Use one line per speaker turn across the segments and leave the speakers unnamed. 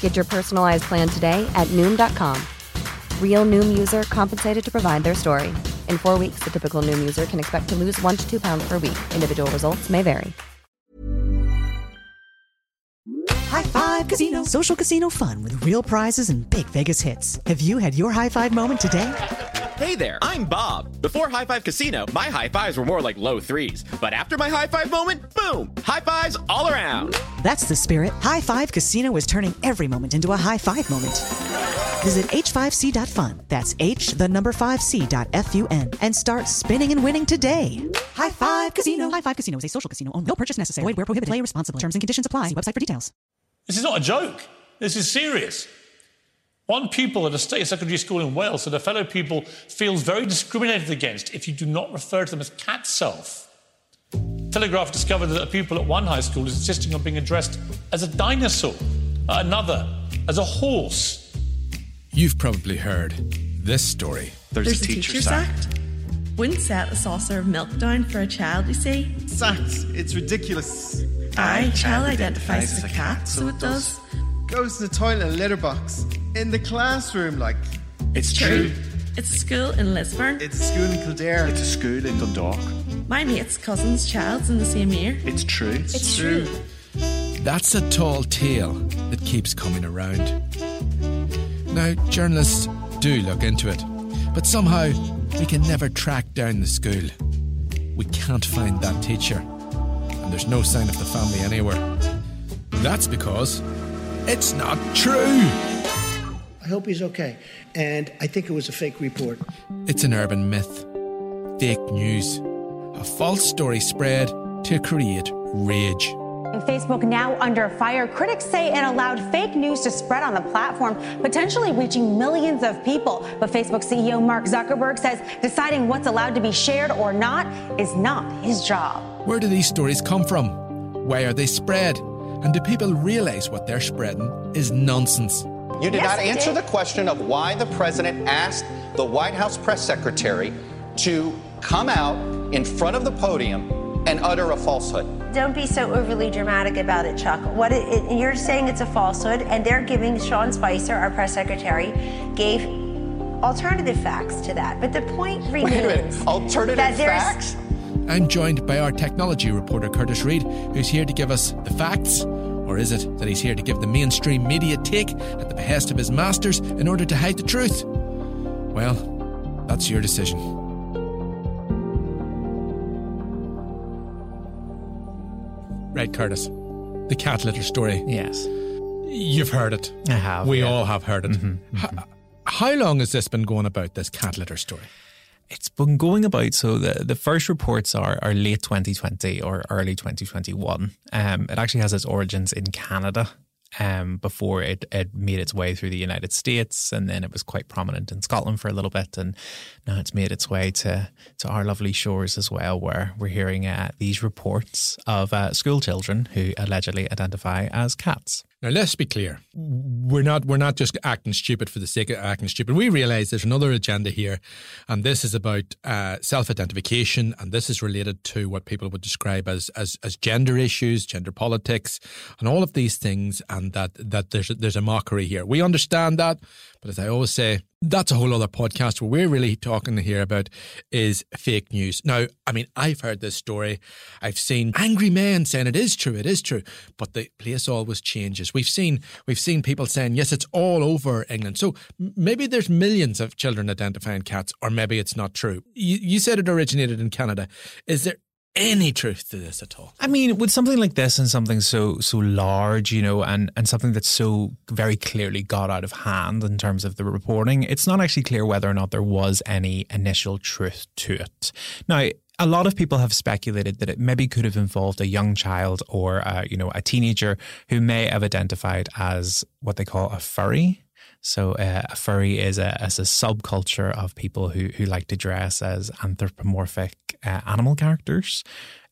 Get your personalized plan today at Noom.com. Real Noom user compensated to provide their story. In four weeks, the typical Noom user can expect to lose one to two pounds per week. Individual results may vary.
High Five Casino. Social casino fun with real prizes and big Vegas hits. Have you had your high five moment today?
Hey there, I'm Bob. Before High Five Casino, my high fives were more like low threes. But after my high five moment, boom, high fives all around.
That's the spirit. High Five Casino is turning every moment into a high five moment. Visit h5c.fun. That's h the number 5c.fun and start spinning and winning today. High Five Casino. High Five Casino is a social casino only. No purchase necessary. Void where prohibited. Play responsibly. Terms and conditions apply. See website for details.
This is not a joke. This is serious. One pupil at a state secondary school in Wales said a fellow pupil feels very discriminated against if you do not refer to them as cat self. Telegraph discovered that a pupil at one high school is insisting on being addressed as a dinosaur, at another as a horse.
You've probably heard this story.
There's, There's a, teacher, teacher sacked. sacked. Wouldn't set a saucer of milk down for a child, you see.
Sacked. It's ridiculous.
Aye, child identifies as a cat, so it does.
Goes to the toilet in a litter box. In the classroom, like.
It's true. It's a school in Lisburn.
It's a school in Kildare.
It's a school in Dundalk.
My mate's cousin's child's in the same year.
It's true.
It's, it's true. true.
That's a tall tale that keeps coming around. Now, journalists do look into it, but somehow we can never track down the school. We can't find that teacher, and there's no sign of the family anywhere. That's because it's not true.
I hope he's okay. And I think it was a fake report.
It's an urban myth, fake news, a false story spread to create rage.
Facebook now under fire. Critics say it allowed fake news to spread on the platform, potentially reaching millions of people. But Facebook CEO Mark Zuckerberg says deciding what's allowed to be shared or not is not his job.
Where do these stories come from? Why are they spread? And do people realize what they're spreading is nonsense?
You did yes, not answer did. the question of why the president asked the White House press secretary to come out in front of the podium and utter a falsehood.
Don't be so overly dramatic about it, Chuck. What it, it, you're saying it's a falsehood, and they're giving Sean Spicer, our press secretary, gave alternative facts to that. But the point remains
Wait a minute. Alternative facts?
I'm joined by our technology reporter Kurtis Reid, who's here to give us the facts. Or is it that he's here to give the mainstream media take at the behest of his masters in order to hide the truth? Well, that's your decision. Right, Kurtis. The cat litter story.
Yes.
You've heard it.
I have.
We
yeah.
all have heard it. Mm-hmm, mm-hmm. How, how long has this been going about, this cat litter story?
It's been going about. So the, the first reports are, are late 2020 or early 2021. Um, it actually has its origins in Canada um, before it, it made its way through the United States, and then it was quite prominent in Scotland for a little bit, and now it's made its way to to our lovely shores as well, where we're hearing uh, these reports of uh, school children who allegedly identify as cats.
Now let's be clear. We're not we're not just acting stupid for the sake of acting stupid. We realise there's another agenda here, and this is about uh, self-identification, and this is related to what people would describe as, as as gender issues, gender politics, and all of these things, and that that there's there's a mockery here. We understand that, but as I always say, that's a whole other podcast. What we're really talking here about is fake news. Now, I mean, I've heard this story. I've seen angry men saying it is true, it is true, but the place always changes. We've seen we've seen people saying yes, it's all over England. So maybe there's millions of children identifying cats, or maybe it's not true. You, you said it originated in Canada. Is there any truth to this at all?
I mean, with something like this and something so so large, you know, and and something that's so very clearly got out of hand in terms of the reporting, it's not actually clear whether or not there was any initial truth to it. Now, a lot of people have speculated that it maybe could have involved a young child or uh, you know a teenager who may have identified as what they call a furry. So uh, a furry is a, a subculture of people who who like to dress as anthropomorphic uh, animal characters.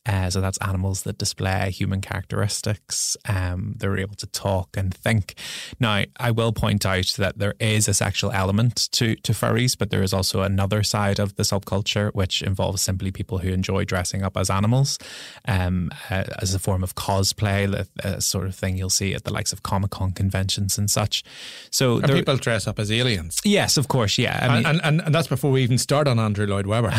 Uh, so that's animals that display human characteristics. Um, they're able to talk and think. Now, I will point out that there is a sexual element to, to furries, but there is also another side of the subculture, which involves simply people who enjoy dressing up as animals um, uh, as a form of cosplay, a sort of thing you'll see at the likes of Comic Con conventions and such. So
and people dress up as aliens.
Yes, of course. Yeah.
I mean, and, and, and that's before we even start on Andrew Lloyd Webber.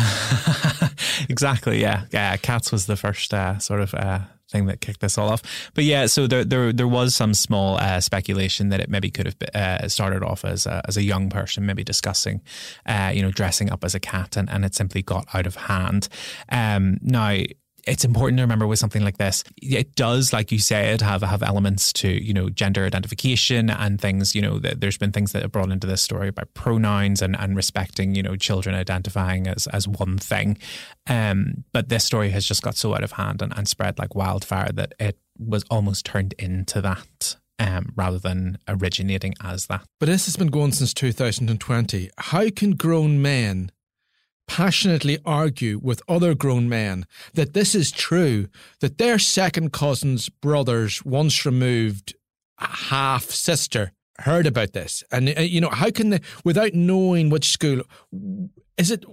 exactly. Yeah. Yeah. Cats was the first uh, sort of uh, thing that kicked this all off. But yeah, so there there there was some small uh, speculation that it maybe could have uh, started off as a, as a young person, maybe discussing, uh, you know, dressing up as a cat, and, and it simply got out of hand. Um, now it's important to remember with something like this, it does, like you said, have have elements to you know gender identification and things. You know, there's been things that are brought into this story about pronouns and and respecting you know children identifying as as one thing. Um, but this story has just got so out of hand and, and spread like wildfire that it was almost turned into that. Um, rather than originating as that.
But this has been going since 2020. How can grown men passionately argue with other grown men that this is true, that their second cousin's brother's once removed half sister heard about this. And, uh, you know, how can they, without knowing which school, is it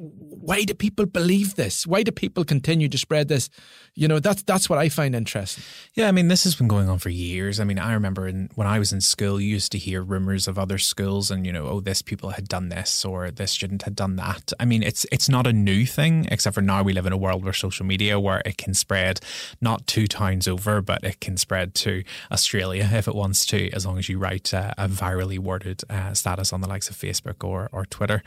why do people believe this? Why do people continue to spread this? You know, that's that's what I find interesting.
Yeah, I mean, this has been going on for years. I mean, I remember in, when I was in school, you used to hear rumors of other schools, and you know, oh, this people had done this or this student had done that. I mean, it's it's not a new thing, except for now we live in a world where social media, where it can spread not two towns over, but it can spread to Australia if it wants to, as long as you write a, virally worded uh, status on the likes of Facebook or or Twitter.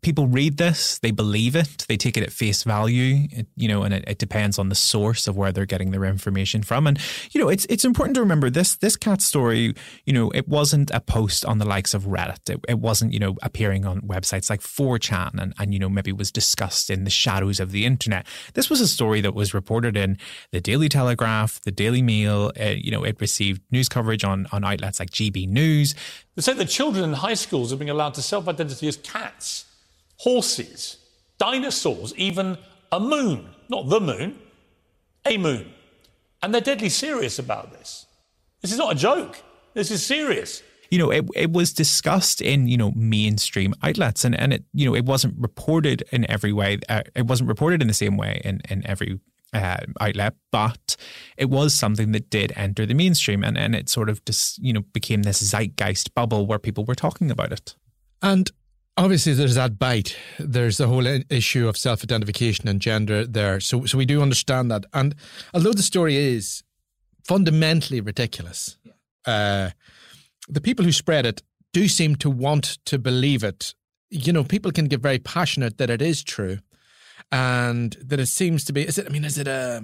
People read this, they believe it, they take it at face value, it, you know, and it, it, depends on the source of where they're getting their information from. And you know, it's it's important to remember this this cat story. You know, it wasn't a post on the likes of Reddit. It, it wasn't you know appearing on websites like 4chan and and you know maybe was discussed in the shadows of the internet. This was a story that was reported in the Daily Telegraph, the Daily Mail. Uh, you know, it received news coverage on on outlets like GB News.
They say that children in high schools are being allowed to self-identify as cats, horses dinosaurs, even a moon, not the moon, a moon. And they're deadly serious about this. This is not a joke. This is serious.
You know, it, it was discussed in, you know, mainstream outlets and, and it, you know, it wasn't reported in every way. Uh, it wasn't reported in the same way in, in every uh, outlet, but it was something that did enter the mainstream and, and it sort of just, you know, became this zeitgeist bubble where people were talking about it.
And obviously there's that bite. There's the whole issue of self-identification and gender there. So so we do understand that. And although the story is fundamentally ridiculous uh, the people who spread it do seem to want to believe it. You know people can get very passionate that it is true and that it seems to be is it i mean is it a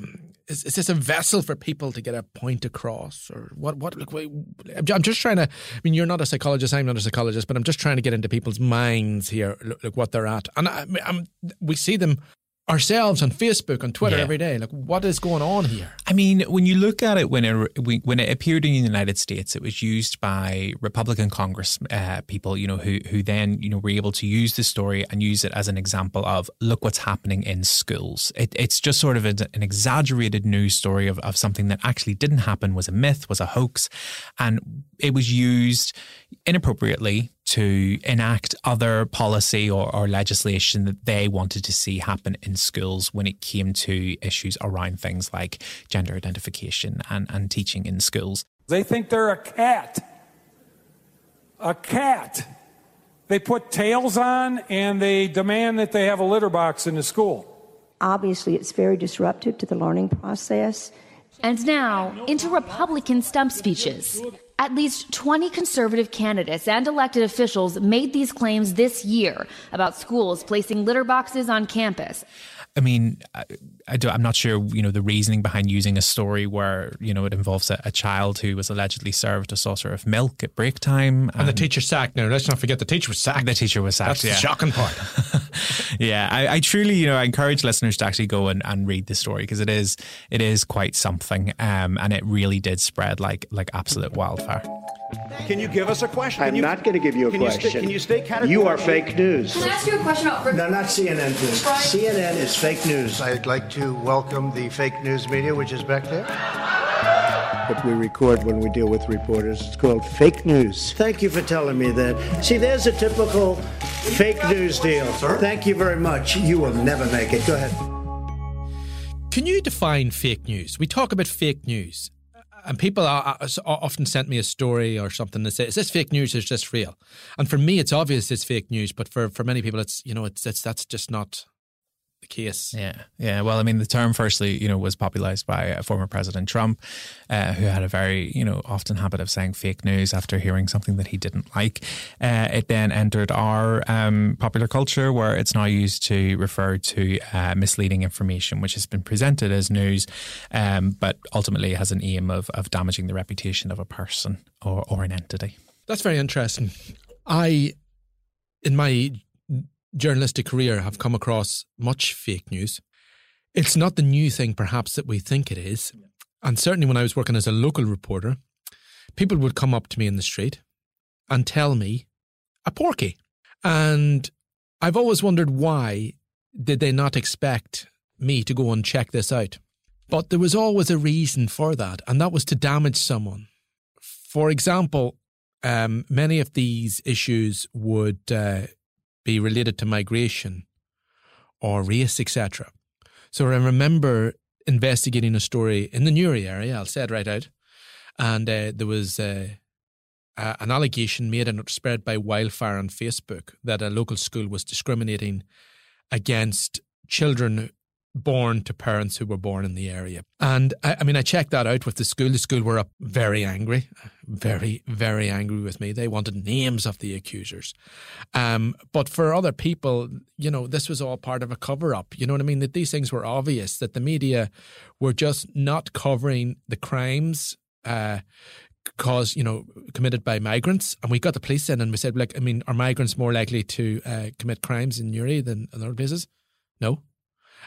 is, is this a vessel for people to get a point across or what what look i'm just trying to i mean you're not a psychologist i'm not a psychologist but i'm just trying to get into people's minds here look, look what they're at. And I, I'm, we see them ourselves on Facebook, on Twitter yeah. every day. Like, what is going on here?
I mean, when you look at it, when it when it appeared in the United States, it was used by Republican Congress uh, people, you know, who who then you know were able to use the story and use it as an example of look what's happening in schools. It, it's just sort of a, an exaggerated news story of, of something that actually didn't happen, was a myth, was a hoax, and it was used inappropriately to enact other policy or, or, legislation that they wanted to see happen in schools when it came to issues around things like gender identification and, and teaching in schools.
They think they're a cat. A cat. They put tails on and they demand that they have a litter box in the school.
Obviously, it's very disruptive to the learning process.
And now, into Republican stump speeches. At least 20 conservative candidates and elected officials made these claims this year about schools placing litter boxes on campus.
I mean, I, I am not sure, you know, the reasoning behind using a story where, you know, it involves a, a, child who was allegedly served a saucer of milk at break time.
And, and the teacher sacked. Now, let's not forget the teacher was sacked.
The teacher was sacked.
That's
yeah.
the shocking part.
yeah. I, I, truly, you know, I encourage listeners to actually go and, and read the story because it is, it is quite something. Um, and it really did spread like, like absolute wildfire.
Can you give us a question?
I'm
you,
not going to give you a
can
question.
You stay, can you stay categorically?
You are fake news.
Can I ask you a question about...
No, not CNN, please. CNN is fake news.
I'd like to welcome the fake news media, which is back there.
What we record when we deal with reporters. It's called fake news. Thank you for telling me that. See, there's a typical fake news deal.
Sir?
Thank you very much. You will never make it. Go ahead.
Can you define fake news? We talk about fake news and people are, are, often sent me a story or something that say, "Is this fake news? Or is this real?" And for me, it's obvious it's fake news, but for, for many people, it's you know, it's, it's that's just not the case.
Yeah, yeah. Well, I mean, the term firstly, you know, was popularized by uh, former President Trump, uh, who had a very, you know, often habit of saying fake news after hearing something that he didn't like. Uh, it then entered our um, popular culture, where it's now used to refer to uh, misleading information, which has been presented as news, um, but ultimately has an aim of of damaging the reputation of a person or or an entity.
That's very interesting. I, in my journalistic career have come across much fake news. It's not the new thing, perhaps, that we think it is. And certainly when I was working as a local reporter, people would come up to me in the street and tell me a porky. And I've always wondered why did they not expect me to go and check this out? But there was always a reason for that, and that was to damage someone. For example, um, many of these issues would uh, be related to migration or race, etc. So I remember investigating a story in the Newry area, I'll say it right out, and uh, there was uh, uh, an allegation made and spread by wildfire on Facebook that a local school was discriminating against children born to parents who were born in the area. And I, I, mean, I checked that out with the school. The school were up very angry, very, very angry with me. They wanted names of the accusers. Um, but for other people, you know, this was all part of a cover up. You know what I mean? That these things were obvious, that the media were just not covering the crimes. Uh, cause you know committed by migrants and we got the police in and we said like i mean are migrants more likely to uh, commit crimes in Newry than other places no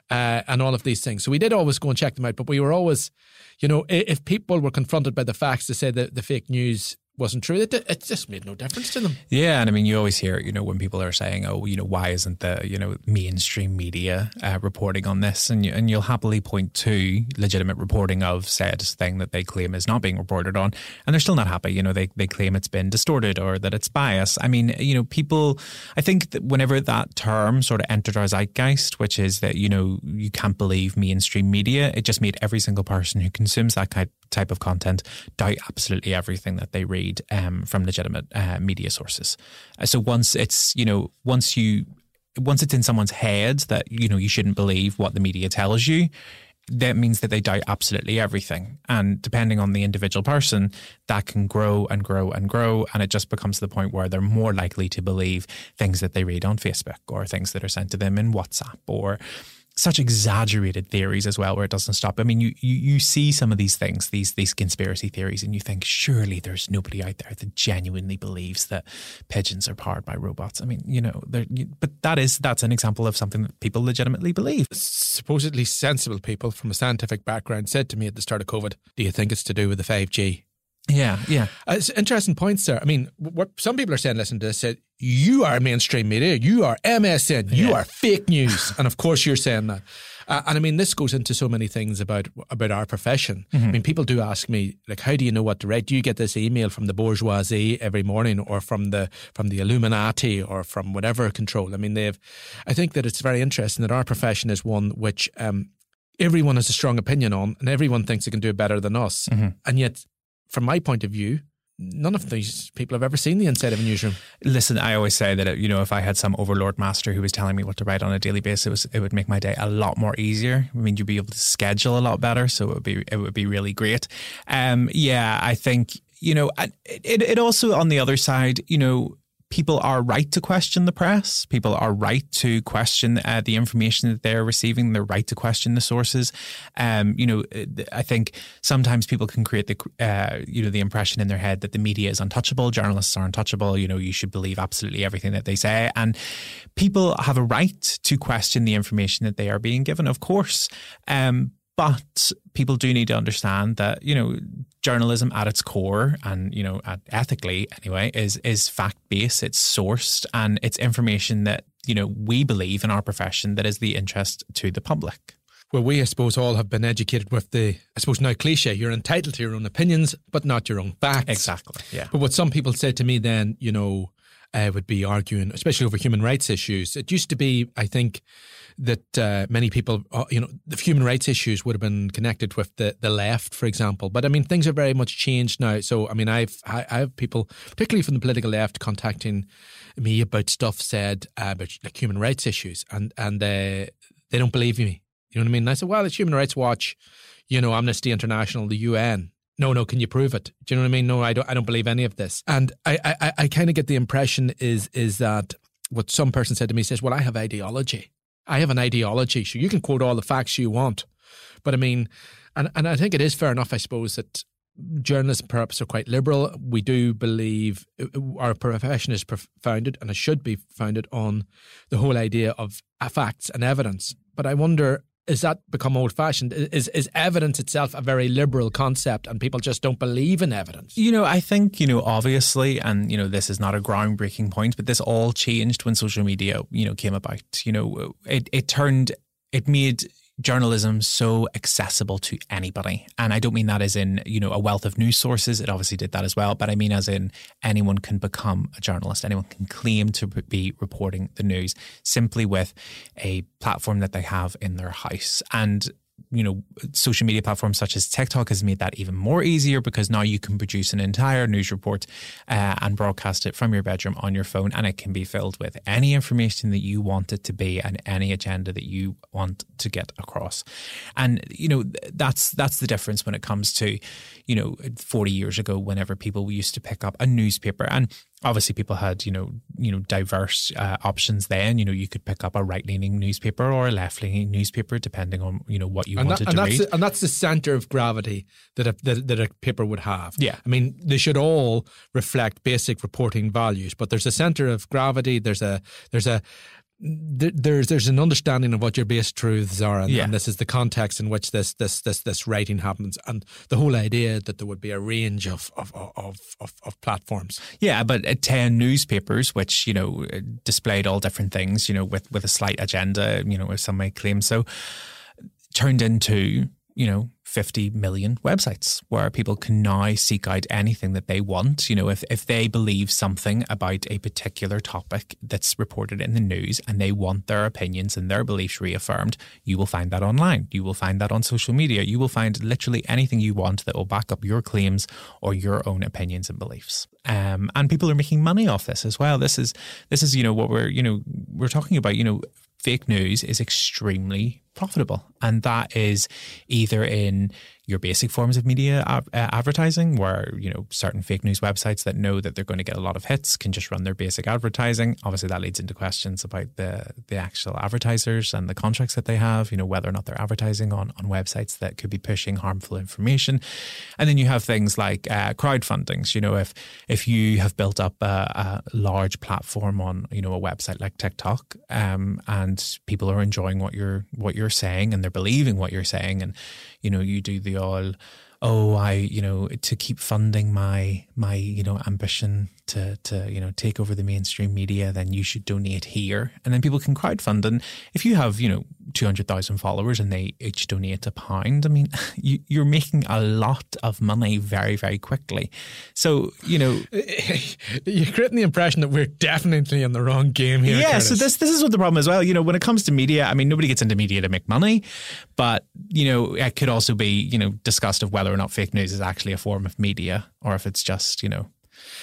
uh, and all of these things. So we did always go and check them out, but we were always, you know, if people were confronted by the facts to say that the fake news wasn't true. It, it just made no difference to them.
Yeah, and I mean, you always hear, you know, when people are saying, "Oh, you know, why isn't the you know mainstream media uh, reporting on this?" and you, and you'll happily point to legitimate reporting of said thing that they claim is not being reported on, and they're still not happy. You know, they they claim it's been distorted or that it's biased. I mean, you know, people. I think that whenever that term sort of entered our zeitgeist, which is that you know you can't believe mainstream media, it just made every single person who consumes that type of content doubt absolutely everything that they read um, from legitimate uh, media sources. Uh, so once it's you know once you once it's in someone's head that you know you shouldn't believe what the media tells you that means that they doubt absolutely everything. And depending on the individual person, that can grow and grow and grow. And it just becomes the point where they're more likely to believe things that they read on Facebook or things that are sent to them in WhatsApp or such exaggerated theories as well where it doesn't stop. I mean, you, you you see some of these things, these these conspiracy theories, and you think surely there's nobody out there that genuinely believes that pigeons are powered by robots. I mean, you know, you, but that is that's an example of something that people legitimately believe.
Supposedly sensible people from a scientific background said to me at the start of COVID, "Do you think it's to do with the five G?"
Yeah, yeah.
Uh, it's interesting points there. I mean, what some people are saying, listen to this, said, you are mainstream media, you are MSN, you yeah. are fake news. and of course you're saying that. Uh, and I mean, this goes into so many things about about our profession. Mm-hmm. I mean, people do ask me, like, how do you know what to write? Do you get this email from the bourgeoisie every morning, or from the from the Illuminati, or from whatever control? I mean, they've. I think that it's very interesting that our profession is one which um, everyone has a strong opinion on, and everyone thinks they can do it better than us, mm-hmm. and yet from my point of view, none of these people have ever seen the inside of a newsroom.
Listen, I always say that you know if I had some overlord master who was telling me what to write on a daily basis, it, was, it would make my day a lot more easier. I mean, you'd be able to schedule a lot better, so it would be it would be really great. Um, yeah, I think you know it, it also on the other side, you know people are right to question the press. People are right to question uh, the information that they're receiving. They're right to question the sources. Um, you know, I think sometimes people can create the uh, you know the impression in their head that the media is untouchable, journalists are untouchable. You know, you should believe absolutely everything that they say, and people have a right to question the information that they are being given. Of course, um, but people do need to understand that, you know, journalism at its core and, you know, ethically anyway, is is fact based, it's sourced, and it's information that, you know, we believe in our profession that is the interest to the public.
Well, we, I suppose, all have been educated with the, I suppose, now cliche, you're entitled to your own opinions, but not your own facts.
Exactly. Yeah.
But what some people say to me then, you know, uh, would be arguing, especially over human rights issues. It used to be, I think, that uh, many people, uh, you know, the human rights issues would have been connected with the, the left, for example. But I mean, things are very much changed now. So I mean, I've I, have people, particularly from the political left, contacting me about stuff said uh, about like human rights issues, and and uh, they don't believe me. You know what I mean? And I said, well, it's Human Rights Watch, you know, Amnesty International, the UN. No, no, can you prove it? Do you know what I mean? No, I don't. I don't believe any of this. And I, I, I kind of get the impression is is that what some person said to me says, well, I have ideology. I have an ideology, so you can quote all the facts you want. But I mean, and, and I think it is fair enough, I suppose, that journalists perhaps are quite liberal. We do believe uh, our profession is founded, and it should be founded on the whole idea of facts and evidence. But I wonder is that become old fashioned? Is is evidence itself a very liberal concept and people just don't believe in evidence?
You know, I think, you know, obviously, and you know, this is not a groundbreaking point, but this all changed when social media, you know, came about. You know, it, it turned it made journalism so accessible to anybody. And I don't mean that as in, you know, a wealth of news sources. It obviously did that as well. But I mean as in anyone can become a journalist. Anyone can claim to be reporting the news simply with a platform that they have in their house. And you know, social media platforms such as TikTok has made that even more easier because now you can produce an entire news report uh, and broadcast it from your bedroom on your phone, and it can be filled with any information that you want it to be and any agenda that you want to get across. And you know, that's that's the difference when it comes to, you know, forty years ago, whenever people used to pick up a newspaper and obviously people had you know you know diverse uh, options then. You know you could pick up a right leaning newspaper or a left leaning newspaper depending on you know what you
and
wanted
that, and
to
that's
read.
the, and that's the center of gravity that a, that, that a paper would have.
Yeah.
I mean they should all reflect basic reporting values but there's a center of gravity there's a there's a there's there's an understanding of what your base truths are, and,
Yeah.
and this is the context in which this this this this writing happens, and the whole idea that there would be a range of of of of, of platforms.
Yeah, but uh, 10 newspapers, which, you know, uh, displayed all different things, you know, with, with a slight agenda, you know, as some may claim so, turned into, you know, 50 million websites where people can now seek out anything that they want. You know, if, if they believe something about a particular topic that's reported in the news and they want their opinions and their beliefs reaffirmed, you will find that online. You will find that on social media. You will find literally anything you want that will back up your claims or your own opinions and beliefs. Um, and people are making money off this as well. This is, this is, you know, what we're, you know, we're talking about, you know, fake news is extremely profitable. And that is either in your basic forms of media av- uh, advertising, where, you know, certain fake news websites that know that they're going to get a lot of hits can just run their basic advertising. Obviously, that leads into questions about the, the actual advertisers and the contracts that they have, you know, whether or not they're advertising on, on websites that could be pushing harmful information. And then you have things like uh, crowdfundings. You know, if if you have built up a, a large platform on, you know, a website like TikTok, um, and people are enjoying what you're what you're saying and they're believing what you're saying, and you know, you do the all oh i you know to keep funding my my you know ambition to to you know take over the mainstream media then you should donate here and then people can crowdfund and if you have you know 200,000 followers and they each donate a pound i mean you, you're making a lot of money very very quickly so you know
You're creating the impression that we're definitely in the wrong game here.
yeah,
Kurtis.
so this this is what the problem as well. You know, when it comes to media, I mean, nobody gets into media to make money, but you know, it could also be you know discussed of whether or not fake news is actually a form of media or if it's just you know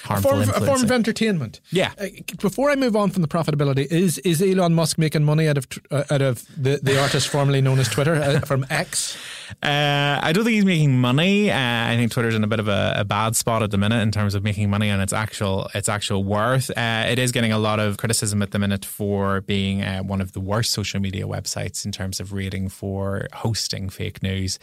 a form, of, a form of entertainment.
Yeah.
Uh, before I move on from the profitability, is is Elon Musk making money out of uh, out of the, the artist formerly known as Twitter uh, from X?
Uh, I don't think he's making money. Uh, I think Twitter's in a bit of a, a bad spot at the minute in terms of making money on its actual its actual worth. Uh, it is getting a lot of criticism at the minute for being uh, one of the worst social media websites in terms of rating for hosting fake news,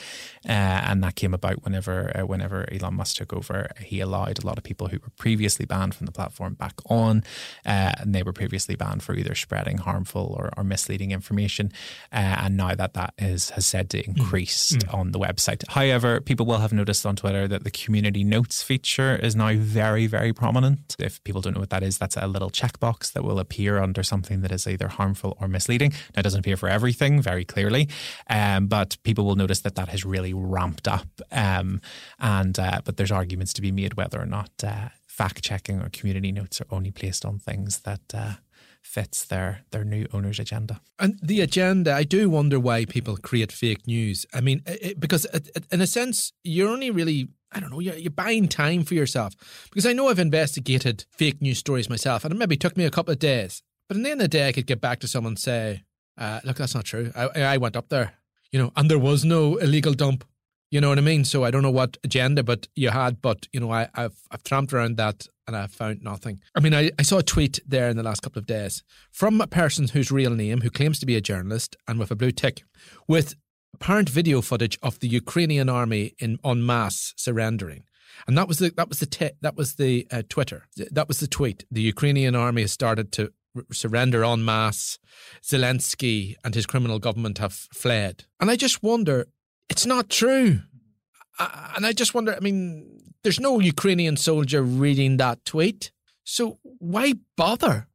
uh, and that came about whenever uh, whenever Elon Musk took over. He allowed a lot of people who were previously banned from the platform back on, uh, and they were previously banned for either spreading harmful or, or misleading information. Uh, and now that that is has said to increase
Mm.
on the website. However, people will have noticed on Twitter that the community notes feature is now very, very prominent. If people don't know what that is, that's a little checkbox that will appear under something that is either harmful or misleading. Now, it doesn't appear for everything very clearly, um, but people will notice that that has really ramped up. Um, and uh, but there's arguments to be made whether or not uh, fact checking or community notes are only placed on things that. Uh, fits their their new owner's agenda.
And the agenda, I do wonder why people create fake news. I mean, it, because in a sense, you're only really, I don't know, you're, you're buying time for yourself. Because I know I've investigated fake news stories myself, and it maybe took me a couple of days. But in the end of the day, I could get back to someone and say, uh, look, that's not true. I, I went up there, you know, and there was no illegal dump. You know what I mean? So I don't know what agenda, but you had, but you know, I, I've I've tramped around that and I've found nothing. I mean, I, I saw a tweet there in the last couple of days from a person whose real name, who claims to be a journalist and with a blue tick, with apparent video footage of the Ukrainian army in en masse surrendering. And that was the that was the t- that was the uh, Twitter. That was the tweet. The Ukrainian army has started to surrender en masse. Zelensky and his criminal government have fled. And I just wonder, it's not true. And I just wonder, I mean, there's no Ukrainian soldier reading that tweet. So why bother?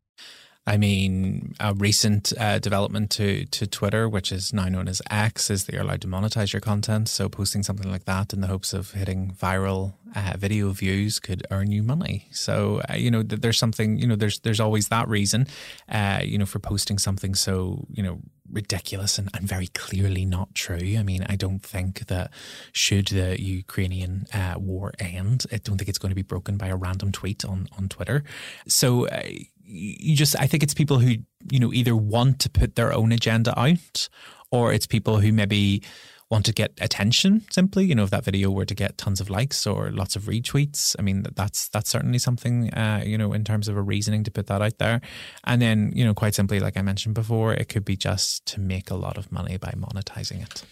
I mean, a recent uh, development to, to Twitter, which is now known as X, is that you're allowed to monetize your content. So posting something like that in the hopes of hitting viral uh, video views could earn you money. So uh, you know, th- there's something. You know, there's there's always that reason. Uh, you know, for posting something so you know ridiculous and, and very clearly not true. I mean, I don't think that should the Ukrainian uh, war end, I don't think it's going to be broken by a random tweet on on Twitter. So. Uh, you just I think it's people who you know either want to put their own agenda out or it's people who maybe want to get attention simply you know if that video were to get tons of likes or lots of retweets. I mean that's that's certainly something uh, you know in terms of a reasoning to put that out there. And then you know quite simply like I mentioned before it could be just to make a lot of money by monetizing it.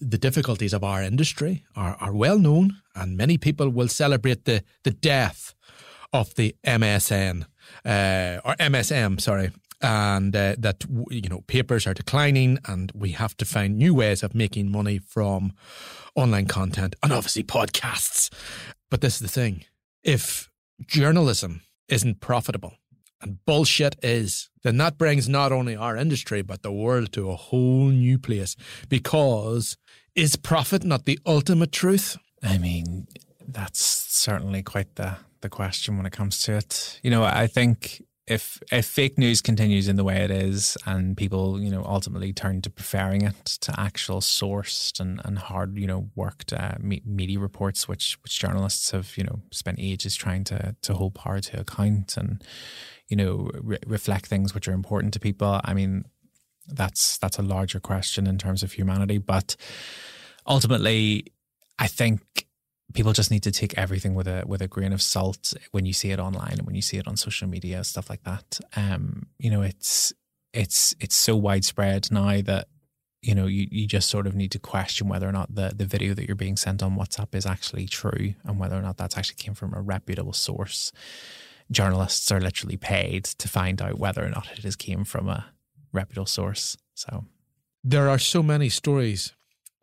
The difficulties of our industry are, are well known, and many people will celebrate the, the death of the MSN uh, or MSM, sorry, and uh, that you know papers are declining, and we have to find new ways of making money from online content and obviously podcasts. But this is the thing: if journalism isn't profitable and bullshit is, then that brings not only our industry but the world to a whole new place. Because is profit not the ultimate truth?
I mean, that's certainly quite the the question when it comes to it. You know, I think if if fake news continues in the way it is, and people, you know, ultimately turn to preferring it to actual sourced and, and hard, you know, worked uh, me- media reports, which which journalists have, you know, spent ages trying to to hold power to account and, you know, re- reflect things which are important to people. I mean, that's that's a larger question in terms of humanity, but ultimately, I think people just need to take everything with a with a grain of salt when you see it online and when you see it on social media stuff like that. Um you know it's it's it's so widespread now that you know you, you just sort of need to question whether or not the the video that you're being sent on WhatsApp is actually true and whether or not that's actually came from a reputable source. Journalists are literally paid to find out whether or not it has came from a reputable source. So
There are so many stories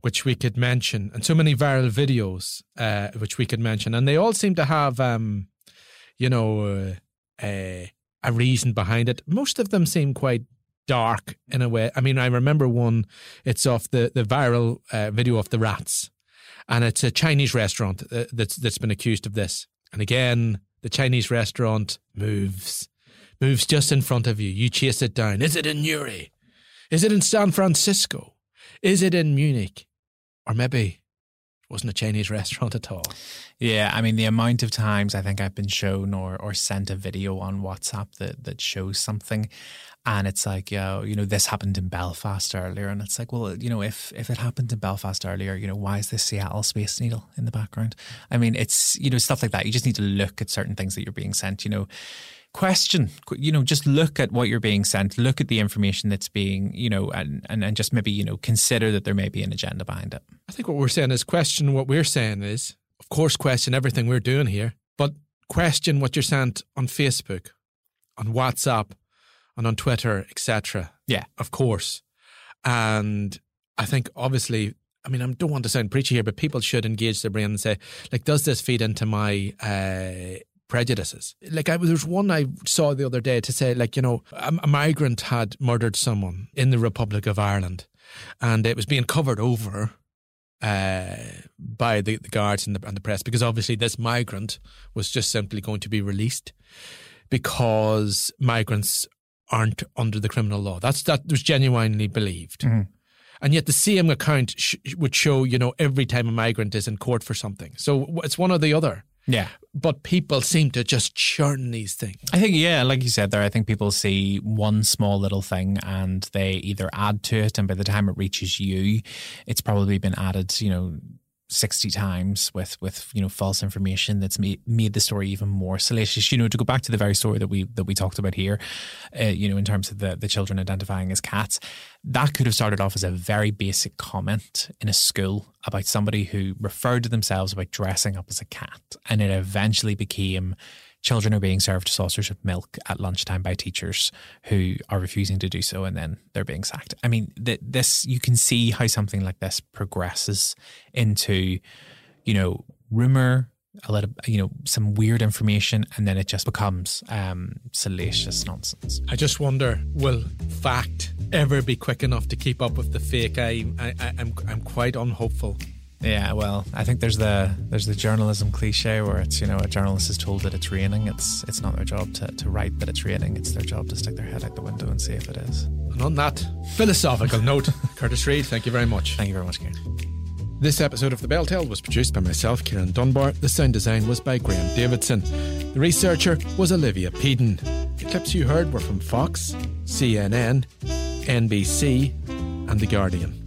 which we could mention, and so many viral videos uh, which we could mention, and they all seem to have, um, you know, uh, a, a reason behind it. Most of them seem quite dark in a way. I mean, I remember one. It's off the the viral uh, video of the rats, and it's a Chinese restaurant uh, that's that's been accused of this. And again, the Chinese restaurant moves, moves just in front of you. You chase it down. Is it in Newry? Is it in San Francisco? Is it in Munich? Or maybe it wasn't a Chinese restaurant at all.
Yeah, I mean the amount of times I think I've been shown or or sent a video on WhatsApp that that shows something, and it's like, uh, you know, this happened in Belfast earlier, and it's like, well, you know, if if it happened in Belfast earlier, you know, why is this Seattle Space Needle in the background? I mean, it's you know stuff like that. You just need to look at certain things that you're being sent. You know, question. You know just look at what you're being sent. Look at the information that's being you know and, and and just maybe you know consider that there may be an agenda behind it.
I think what we're saying is question what we're saying is of course question everything we're doing here but question what you're sent on facebook on whatsapp and on twitter etc
yeah.
Of course. And i think obviously I mean, I don't want to sound preachy here, but people should engage their brain and say, like, does this feed into my uh, prejudices. Like I there's one I saw the other day to say like you know a, a migrant had murdered someone in the Republic of Ireland, and it was being covered over uh, by the, the guards and the, and the press because obviously this migrant was just simply going to be released because migrants aren't under the criminal law. That's that was genuinely believed.
Mm-hmm.
And yet the same account sh- would show, you know, every time a migrant is in court for something. So it's one or the other.
Yeah.
But people seem to just churn these things.
I think, yeah, like you said there, I think people see one small little thing and they either add to it, and by the time it reaches you, it's probably been added, you know, 60 times with with you know false information that's made, made the story even more salacious. You know to go back to the very story that we that we talked about here uh, you know in terms of the the children identifying as cats that could have started off as a very basic comment in a school about somebody who referred to themselves about dressing up as a cat and it eventually became children are being served saucers of milk at lunchtime by teachers who are refusing to do so and then they're being sacked. I mean, th- this you can see how something like this progresses into, you know, rumor, a little, you know, some weird information, and then it just becomes um, salacious nonsense.
I just wonder, will fact ever be quick enough to keep up with the fake? I, I, I'm, I'm quite unhopeful.
Yeah, well, I think there's the there's the journalism cliche where it's you know a journalist is told that it's raining. It's it's not their job to, to write that it's raining. It's their job to stick their head out the window and see if it is.
And on that philosophical note, Kurtis Reid, thank you very much.
Thank you very much, Ciarán.
This episode of The Bell Tale was produced by myself, Ciarán Dunbar. The sound design was by Graham Davidson. The researcher was Olivia Peden. The clips you heard were from Fox, CNN, NBC, and The Guardian.